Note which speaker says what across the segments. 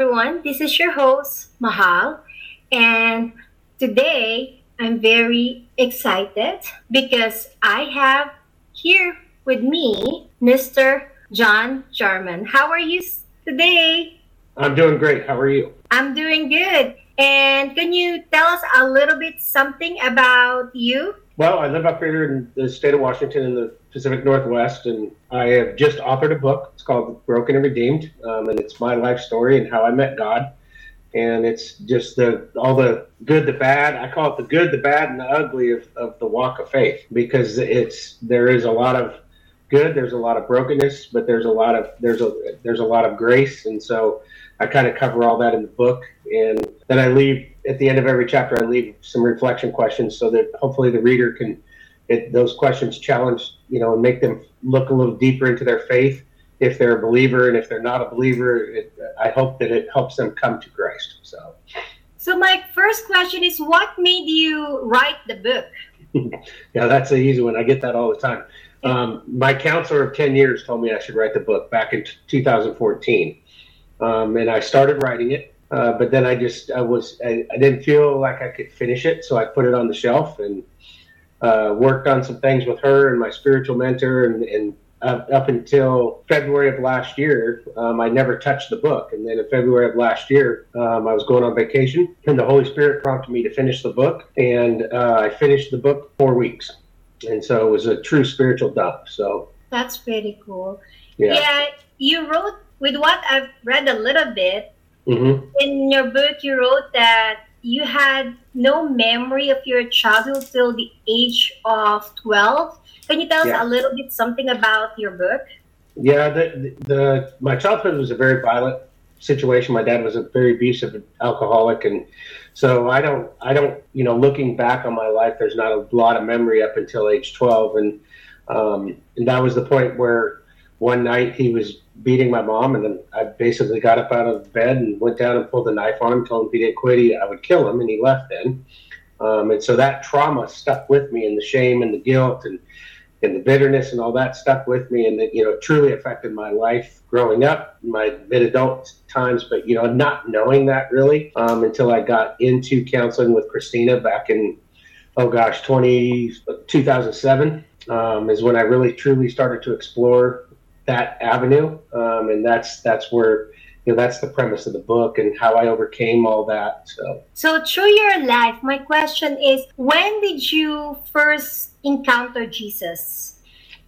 Speaker 1: everyone. This is your host, Mahal. And today I'm very excited because I have here with me Mr. John Jarman. How are you today?
Speaker 2: I'm doing great. How are you?
Speaker 1: I'm doing good. And can you tell us a little bit something about you?
Speaker 2: Well, I live up here in the state of Washington in the Pacific Northwest, and I have just authored a book. It's called Broken and Redeemed, um, and it's my life story and how I met God. And it's just the all the good, the bad. I call it the good, the bad, and the ugly of, of the walk of faith because it's there is a lot of good, there's a lot of brokenness, but there's a lot of there's a there's a lot of grace, and so I kind of cover all that in the book, and then I leave at the end of every chapter. I leave some reflection questions so that hopefully the reader can it, those questions challenge you know and make them look a little deeper into their faith if they're a believer and if they're not a believer. It, I hope that it helps them come to Christ. So.
Speaker 1: So my first question is, what made you write the book?
Speaker 2: yeah, that's an easy one. I get that all the time. Um, my counselor of 10 years told me I should write the book back in 2014 um, and I started writing it. Uh, but then I just I was I, I, didn't feel like I could finish it, so I put it on the shelf and uh, worked on some things with her and my spiritual mentor, and, and up, up until February of last year, um, I never touched the book. And then in February of last year, um, I was going on vacation, and the Holy Spirit prompted me to finish the book, and uh, I finished the book four weeks, and so it was a true spiritual dump. So
Speaker 1: that's pretty cool. Yeah, yeah you wrote with what I've read a little bit, mm-hmm. in your book, you wrote that you had no memory of your childhood till the age of 12. Can you tell yeah. us a little bit something about your book?
Speaker 2: Yeah, the, the, the, my childhood was a very violent situation. My dad was a very abusive alcoholic, and so I don't, I don't, you know, looking back on my life, there's not a lot of memory up until age 12, and um, and that was the point where one night he was beating my mom, and then I basically got up out of bed and went down and pulled a knife on him, told him if he didn't quit, he, I would kill him, and he left then. Um, and so that trauma stuck with me, and the shame and the guilt and and the bitterness and all that stuck with me, and it you know truly affected my life growing up, my mid adult times. But you know, not knowing that really um, until I got into counseling with Christina back in oh gosh, 20, 2007 um, is when I really truly started to explore that avenue, um, and that's that's where you know that's the premise of the book and how I overcame all that. So,
Speaker 1: so through your life, my question is, when did you first encounter Jesus?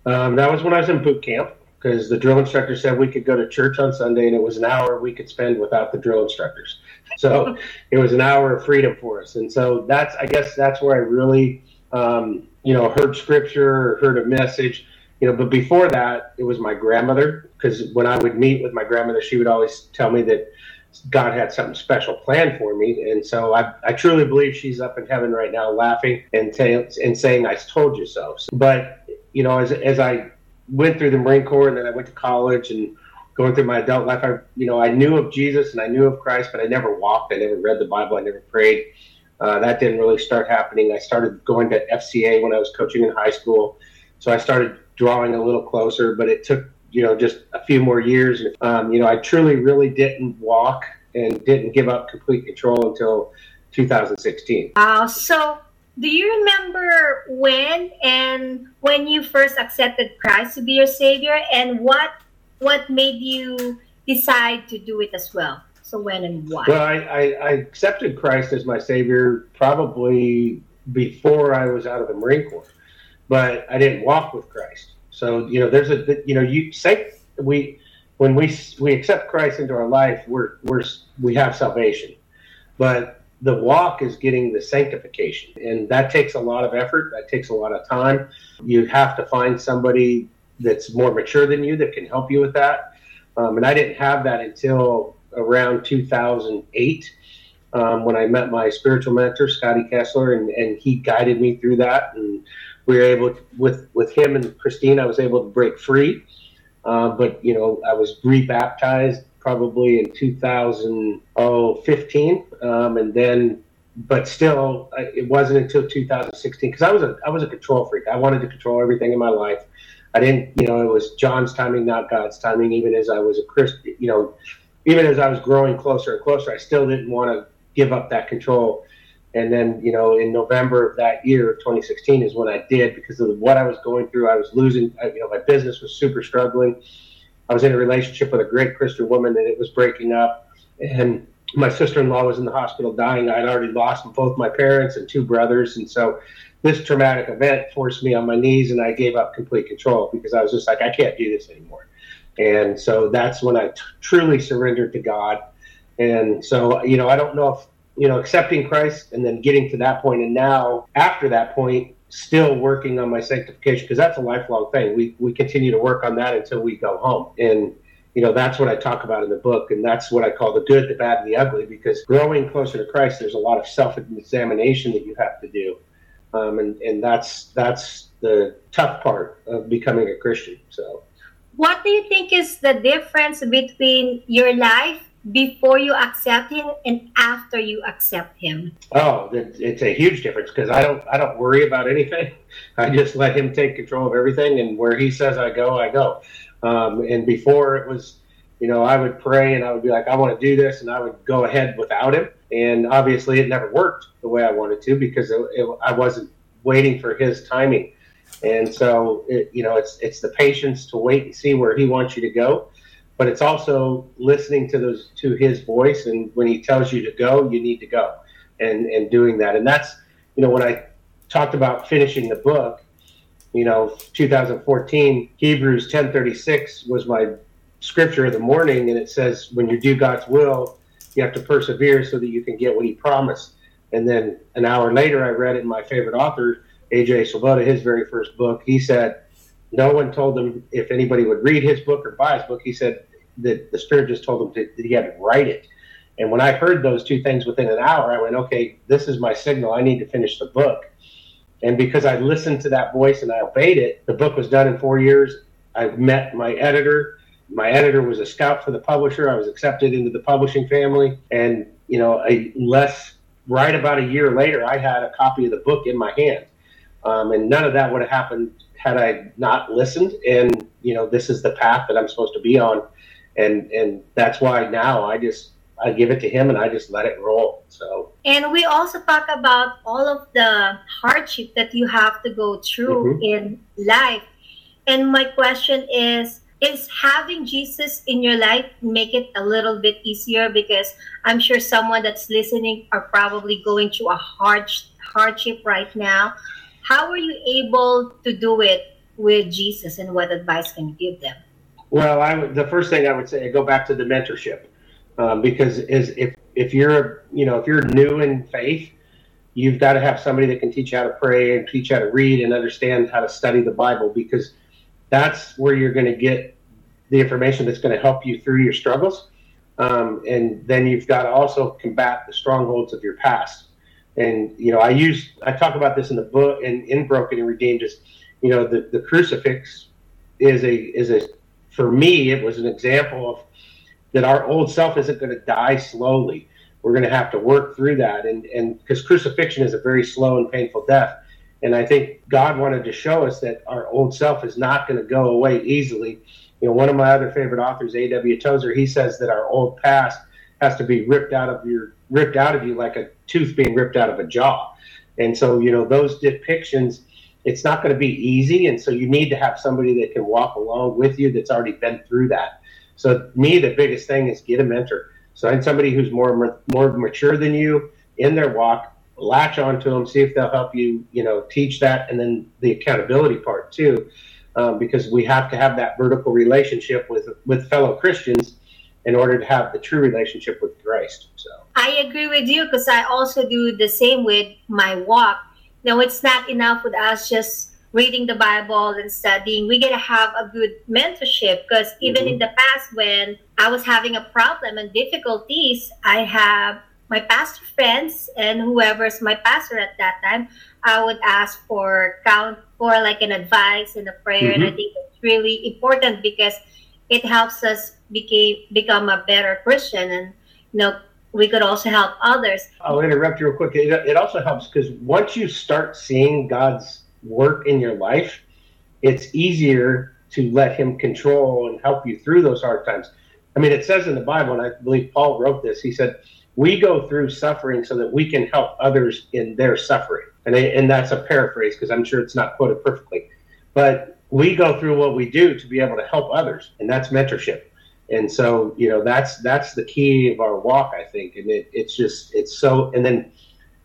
Speaker 2: Um, that was when I was in boot camp because the drill instructor said we could go to church on Sunday, and it was an hour we could spend without the drill instructors. So it was an hour of freedom for us, and so that's I guess that's where I really um, you know heard scripture, or heard a message you know, but before that, it was my grandmother because when I would meet with my grandmother, she would always tell me that God had something special planned for me, and so I, I truly believe she's up in heaven right now, laughing and t- and saying, "I told you so." But you know, as as I went through the Marine Corps and then I went to college and going through my adult life, I you know I knew of Jesus and I knew of Christ, but I never walked, I never read the Bible, I never prayed. Uh, that didn't really start happening. I started going to FCA when I was coaching in high school, so I started drawing a little closer, but it took you know just a few more years. Um, you know, I truly really didn't walk and didn't give up complete control until 2016.
Speaker 1: Uh, so do you remember when and when you first accepted Christ to be your savior and what what made you decide to do it as well? So when and why?
Speaker 2: Well, I, I, I accepted Christ as my savior probably before I was out of the Marine Corps but I didn't walk with Christ. So you know, there's a you know you say we when we we accept Christ into our life, we're we're we have salvation, but the walk is getting the sanctification, and that takes a lot of effort. That takes a lot of time. You have to find somebody that's more mature than you that can help you with that. Um, and I didn't have that until around 2008 um, when I met my spiritual mentor, Scotty Kessler, and, and he guided me through that. And we were able to, with with him and Christine, I was able to break free. Uh, but you know, I was rebaptized probably in 2015, um, and then, but still, it wasn't until 2016 because I was a I was a control freak. I wanted to control everything in my life. I didn't, you know, it was John's timing, not God's timing. Even as I was a Christian, you know, even as I was growing closer and closer, I still didn't want to give up that control. And then, you know, in November of that year, 2016, is when I did because of what I was going through. I was losing, you know, my business was super struggling. I was in a relationship with a great Christian woman and it was breaking up. And my sister in law was in the hospital dying. I'd already lost both my parents and two brothers. And so this traumatic event forced me on my knees and I gave up complete control because I was just like, I can't do this anymore. And so that's when I t- truly surrendered to God. And so, you know, I don't know if, you know, accepting Christ and then getting to that point, and now after that point, still working on my sanctification because that's a lifelong thing. We we continue to work on that until we go home. And you know that's what I talk about in the book, and that's what I call the good, the bad, and the ugly. Because growing closer to Christ, there's a lot of self-examination that you have to do, um, and and that's that's the tough part of becoming a Christian. So
Speaker 1: what do you think is the difference between your life before you accept him and after you accept him?
Speaker 2: Oh, it's a huge difference because I don't I don't worry about anything. I just let him take control of everything, and where he says I go, I go. Um, and before it was, you know, I would pray and I would be like, I want to do this, and I would go ahead without him. And obviously, it never worked the way I wanted to because it, it, I wasn't waiting for his timing. And so, it, you know, it's it's the patience to wait and see where He wants you to go, but it's also listening to those to His voice. And when He tells you to go, you need to go, and and doing that. And that's you know when I talked about finishing the book, you know, 2014 Hebrews 10:36 was my scripture of the morning, and it says when you do God's will, you have to persevere so that you can get what He promised. And then an hour later, I read it in my favorite author AJ Swoboda, his very first book, he said no one told him if anybody would read his book or buy his book. He said that the Spirit just told him to, that he had to write it. And when I heard those two things within an hour, I went, okay, this is my signal. I need to finish the book. And because I listened to that voice and I obeyed it, the book was done in four years. I met my editor. My editor was a scout for the publisher. I was accepted into the publishing family. And, you know, a less, right about a year later, I had a copy of the book in my hand. Um, and none of that would have happened had I not listened. And you know, this is the path that I'm supposed to be on, and and that's why now I just I give it to him and I just let it roll. So.
Speaker 1: And we also talk about all of the hardship that you have to go through mm-hmm. in life. And my question is is having Jesus in your life make it a little bit easier because I'm sure someone that's listening are probably going through a hard hardship right now how are you able to do it with Jesus, and what advice can you give them?
Speaker 2: Well, I the first thing I would say, I go back to the mentorship, um, because is if if you're you know if you're new in faith, you've got to have somebody that can teach you how to pray and teach you how to read and understand how to study the Bible, because that's where you're going to get the information that's going to help you through your struggles. Um, and then you've got to also combat the strongholds of your past. And you know, I use I talk about this in the book and in Broken and Redeemed. Just you know, the the crucifix is a is a for me it was an example of that our old self isn't going to die slowly. We're going to have to work through that, and and because crucifixion is a very slow and painful death. And I think God wanted to show us that our old self is not going to go away easily. You know, one of my other favorite authors, A.W. Tozer, he says that our old past has to be ripped out of your ripped out of you like a tooth being ripped out of a jaw. And so, you know, those depictions, it's not going to be easy. And so you need to have somebody that can walk along with you that's already been through that. So, me, the biggest thing is get a mentor. So, somebody who's more more mature than you in their walk, latch onto them, see if they'll help you, you know, teach that, and then the accountability part too, um, because we have to have that vertical relationship with with fellow Christians in order to have the true relationship with Christ. So
Speaker 1: I agree with you because I also do the same with my walk. No, it's not enough with us just reading the Bible and studying. We gotta have a good mentorship because even mm-hmm. in the past when I was having a problem and difficulties, I have my pastor friends and whoever's my pastor at that time, I would ask for count for like an advice and a prayer. Mm-hmm. And I think it's really important because it helps us became become a better Christian, and you know we could also help others.
Speaker 2: I'll interrupt you real quick. It, it also helps because once you start seeing God's work in your life, it's easier to let Him control and help you through those hard times. I mean, it says in the Bible, and I believe Paul wrote this. He said, "We go through suffering so that we can help others in their suffering." And and that's a paraphrase because I'm sure it's not quoted perfectly, but we go through what we do to be able to help others, and that's mentorship. And so, you know, that's that's the key of our walk, I think. And it, it's just it's so. And then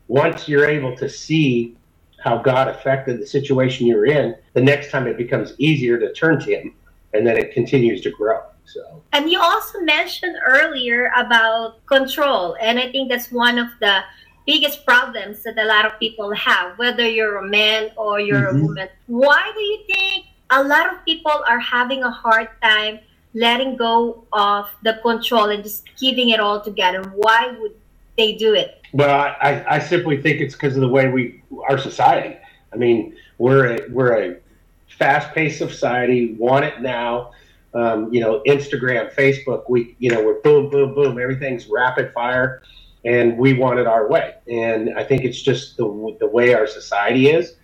Speaker 2: once you're able to see how God affected the situation you're in, the next time it becomes easier to turn to Him, and then it continues to grow. So.
Speaker 1: And you also mentioned earlier about control, and I think that's one of the biggest problems that a lot of people have, whether you're a man or you're mm-hmm. a woman. Why do you think a lot of people are having a hard time letting go of the control and just giving it all together? Why would they do it?
Speaker 2: Well, I, I simply think it's because of the way we our society. I mean, we're a, we're a fast-paced society, want it now. Um, you know, Instagram, Facebook, we you know we're boom, boom, boom. Everything's rapid fire, and we want it our way. And I think it's just the the way our society is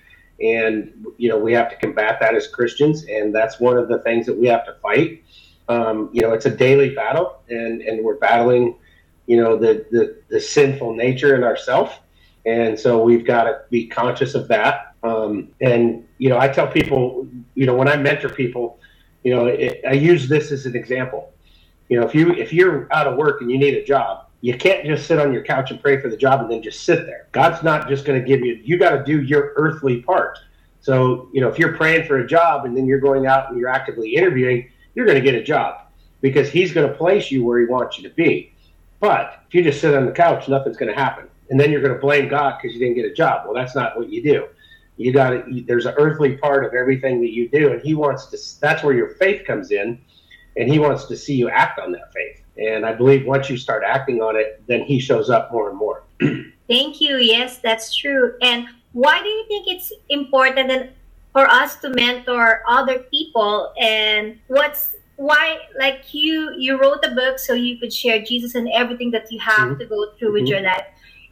Speaker 2: and you know we have to combat that as Christians, and that's one of the things that we have to fight. Um, you know, it's a daily battle, and and we're battling, you know, the the, the sinful nature in ourself, and so we've got to be conscious of that. Um, and you know, I tell people, you know, when I mentor people, you know, it, I use this as an example. You know, if you if you're out of work and you need a job, you can't just sit on your couch and pray for the job and then just sit there. God's not just going to give you, you got to do your earthly part. So, you know, if you're praying for a job and then you're going out and you're actively interviewing, you're going to get a job because He's going to place you where He wants you to be. But if you just sit on the couch, nothing's going to happen. And then you're going to blame God because you didn't get a job. Well, that's not what you do. You got to, there's an earthly part of everything that you do. And He wants to, that's where your faith comes in. And He wants to see you act on that faith. And I believe once you start acting on it, then he shows up more and more.
Speaker 1: Thank you. Yes, that's true. And why do you think it's important for us to mentor other people? And what's why like you you wrote the book so you could share Jesus and everything that you have mm-hmm. to go through with mm-hmm. your life.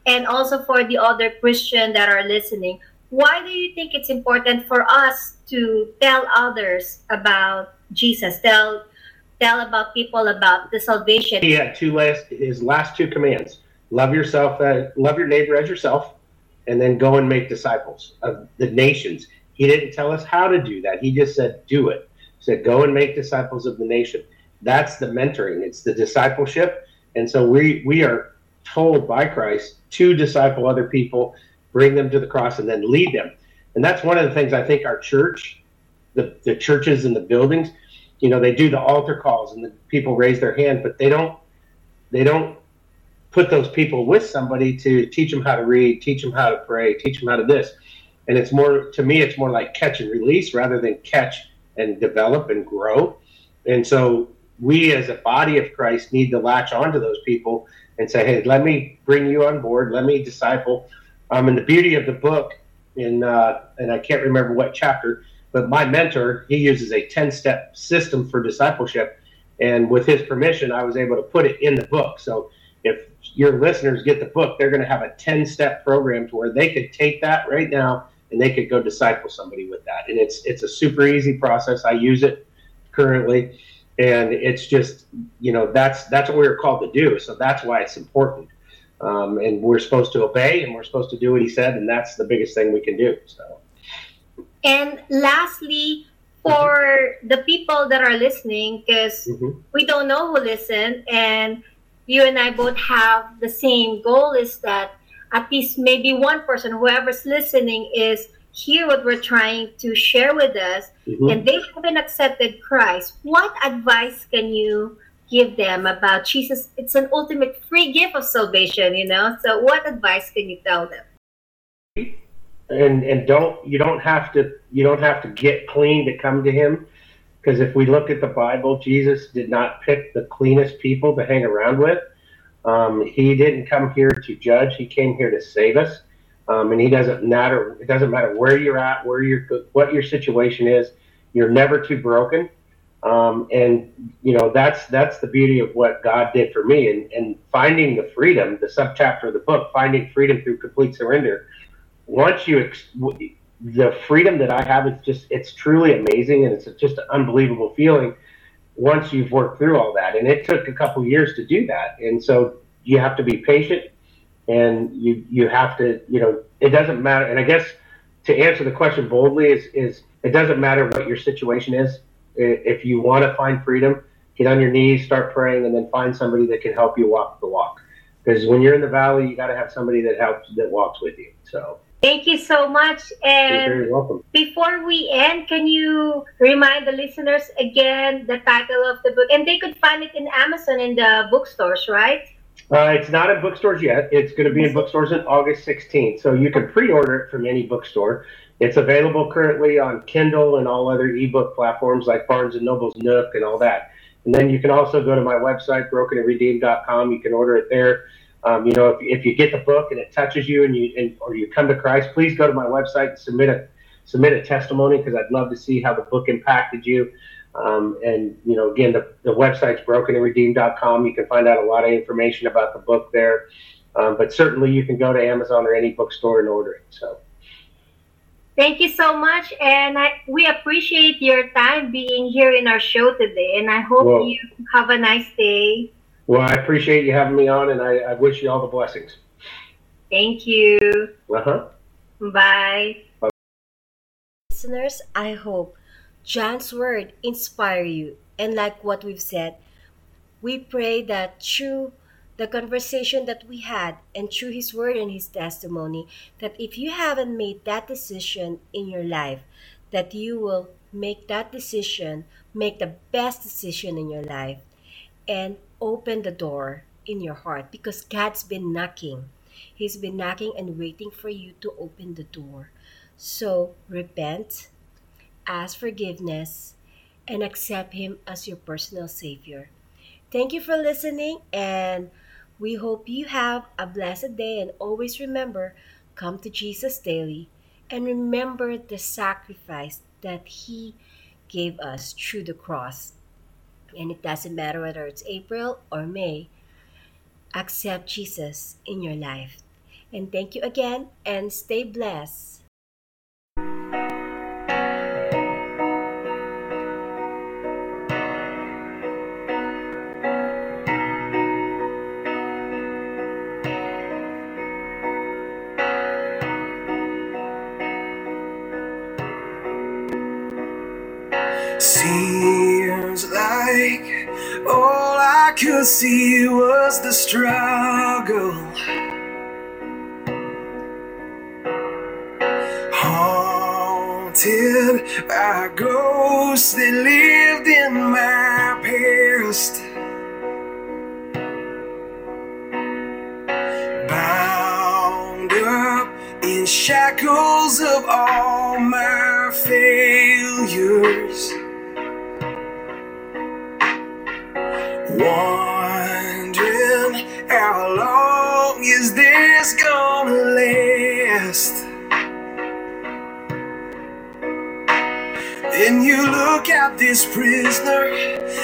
Speaker 1: And also for the other Christian that are listening, why do you think it's important for us to tell others about Jesus? Tell tell about people about the salvation.
Speaker 2: He had two last his last two commands: love yourself, uh, love your neighbor as yourself, and then go and make disciples of the nations. He didn't tell us how to do that. He just said, do it. He said, go and make disciples of the nation. That's the mentoring. It's the discipleship. And so we we are told by Christ to disciple other people, bring them to the cross, and then lead them. And that's one of the things I think our church, the, the churches and the buildings, you know they do the altar calls and the people raise their hand but they don't they don't put those people with somebody to teach them how to read teach them how to pray teach them how to this and it's more to me it's more like catch and release rather than catch and develop and grow and so we as a body of christ need to latch onto those people and say hey let me bring you on board let me disciple um, and the beauty of the book in uh, and i can't remember what chapter but my mentor, he uses a 10 step system for discipleship. And with his permission, I was able to put it in the book. So if your listeners get the book, they're going to have a 10 step program to where they could take that right now and they could go disciple somebody with that. And it's, it's a super easy process. I use it currently. And it's just, you know, that's, that's what we we're called to do. So that's why it's important. Um, and we're supposed to obey and we're supposed to do what he said. And that's the biggest thing we can do. So.
Speaker 1: And lastly, for the people that are listening, because mm-hmm. we don't know who listen, and you and I both have the same goal is that at least maybe one person, whoever's listening, is hear what we're trying to share with us, mm-hmm. and they haven't accepted Christ. What advice can you give them about Jesus? It's an ultimate free gift of salvation, you know. So, what advice can you tell them?
Speaker 2: and and don't you don't have to you don't have to get clean to come to him because if we look at the bible jesus did not pick the cleanest people to hang around with um, he didn't come here to judge. He came here to save us. Um, and he doesn't matter it doesn't matter where you're at where you're what your situation is you're never too broken. Um, and you know that's that's the beauty of what god did for me and, and finding the freedom the subchapter of the book finding freedom through complete surrender. Once you ex- the freedom that I have is just it's truly amazing and it's just an unbelievable feeling once you've worked through all that. And it took a couple years to do that. And so you have to be patient and you, you have to, you know, it doesn't matter. And I guess to answer the question boldly is, is it doesn't matter what your situation is. If you want to find freedom, get on your knees, start praying, and then find somebody that can help you walk the walk. Because when you're in the valley, you got to have somebody that helps, that walks with you. So
Speaker 1: Thank you so much. And
Speaker 2: You're very welcome.
Speaker 1: before we end, can you remind the listeners again the title of the book? And they could find it in Amazon in the bookstores, right?
Speaker 2: Uh, it's not in bookstores yet. It's going to be in bookstores on August 16th. So you can pre order it from any bookstore. It's available currently on Kindle and all other ebook platforms like Barnes and Noble's Nook and all that. And then you can also go to my website, brokenandredeemed.com. You can order it there. Um, you know, if, if you get the book and it touches you and you and, or you come to Christ, please go to my website and submit a submit a testimony because I'd love to see how the book impacted you. Um, and you know, again, the, the website's brokenandredeemed.com. You can find out a lot of information about the book there. Um, but certainly, you can go to Amazon or any bookstore and order it. So.
Speaker 1: Thank you so much, and I, we appreciate your time being here in our show today. And I hope you have a nice day.
Speaker 2: Well, I appreciate you having me on, and I, I wish you all the blessings.
Speaker 1: Thank you.
Speaker 2: Uh huh.
Speaker 1: Bye. Bye.
Speaker 3: Listeners, I hope John's word inspire you, and like what we've said, we pray that through the conversation that we had and through his word and his testimony that if you haven't made that decision in your life that you will make that decision make the best decision in your life and open the door in your heart because God's been knocking. He's been knocking and waiting for you to open the door. So repent, ask forgiveness, and accept Him as your personal Savior. Thank you for listening, and we hope you have a blessed day. And always remember come to Jesus daily and remember the sacrifice that He gave us through the cross. And it doesn't matter whether it's April or May, accept Jesus in your life. And thank you again and stay blessed.
Speaker 4: Could see was the struggle. Haunted by ghosts that lived in my past. Bound up in shackles of all my failures. Wondering how long is this gonna last? Then you look at this prisoner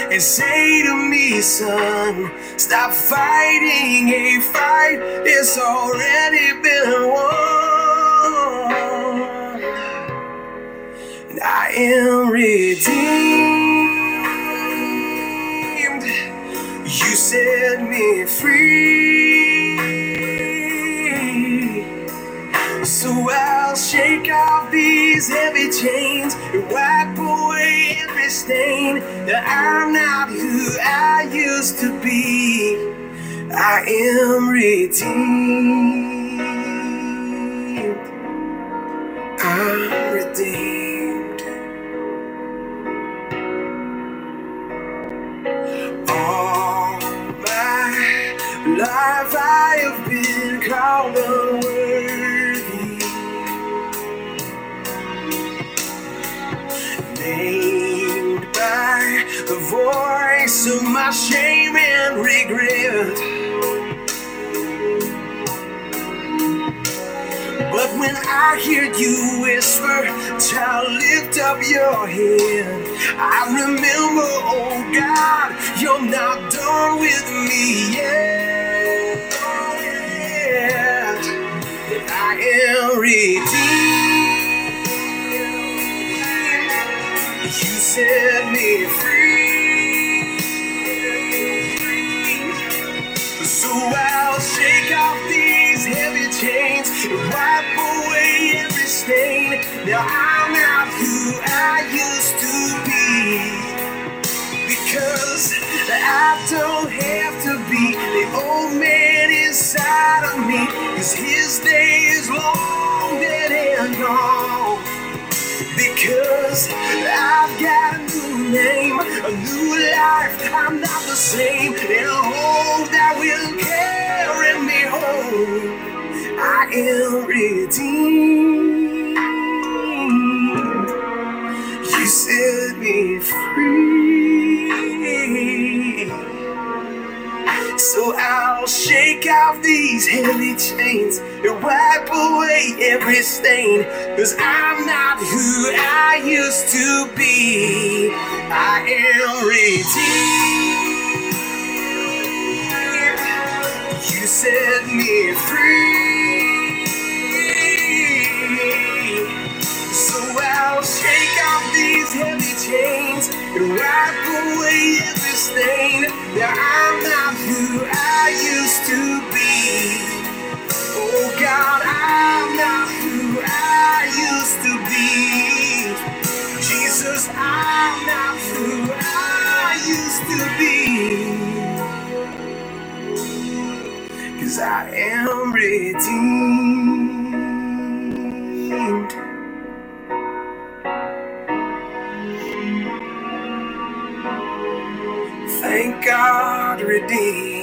Speaker 4: and say to me, son, stop fighting a fight it's already been won. And I am redeemed. You set me free. So I'll shake off these heavy chains and wipe away every stain that I'm not who I used to be. I am redeemed. I'm redeemed. Voice of my shame and regret. But when I hear you whisper, child, lift up your head, I remember, oh God, you're not done with me yet. I am redeemed. You set me free. I don't have to be the old man inside of me. Cause his day is long dead and gone. Because I've got a new name, a new life. I'm not the same. And a hope that will carry me home. I am redeemed. These heavy chains and wipe away every stain. Cause I'm not who I used to be. I am redeemed. You set me free. So I'll shake off these heavy chains and wipe away every stain. Now I'm not who I used to redeemed. Thank God, redeemed.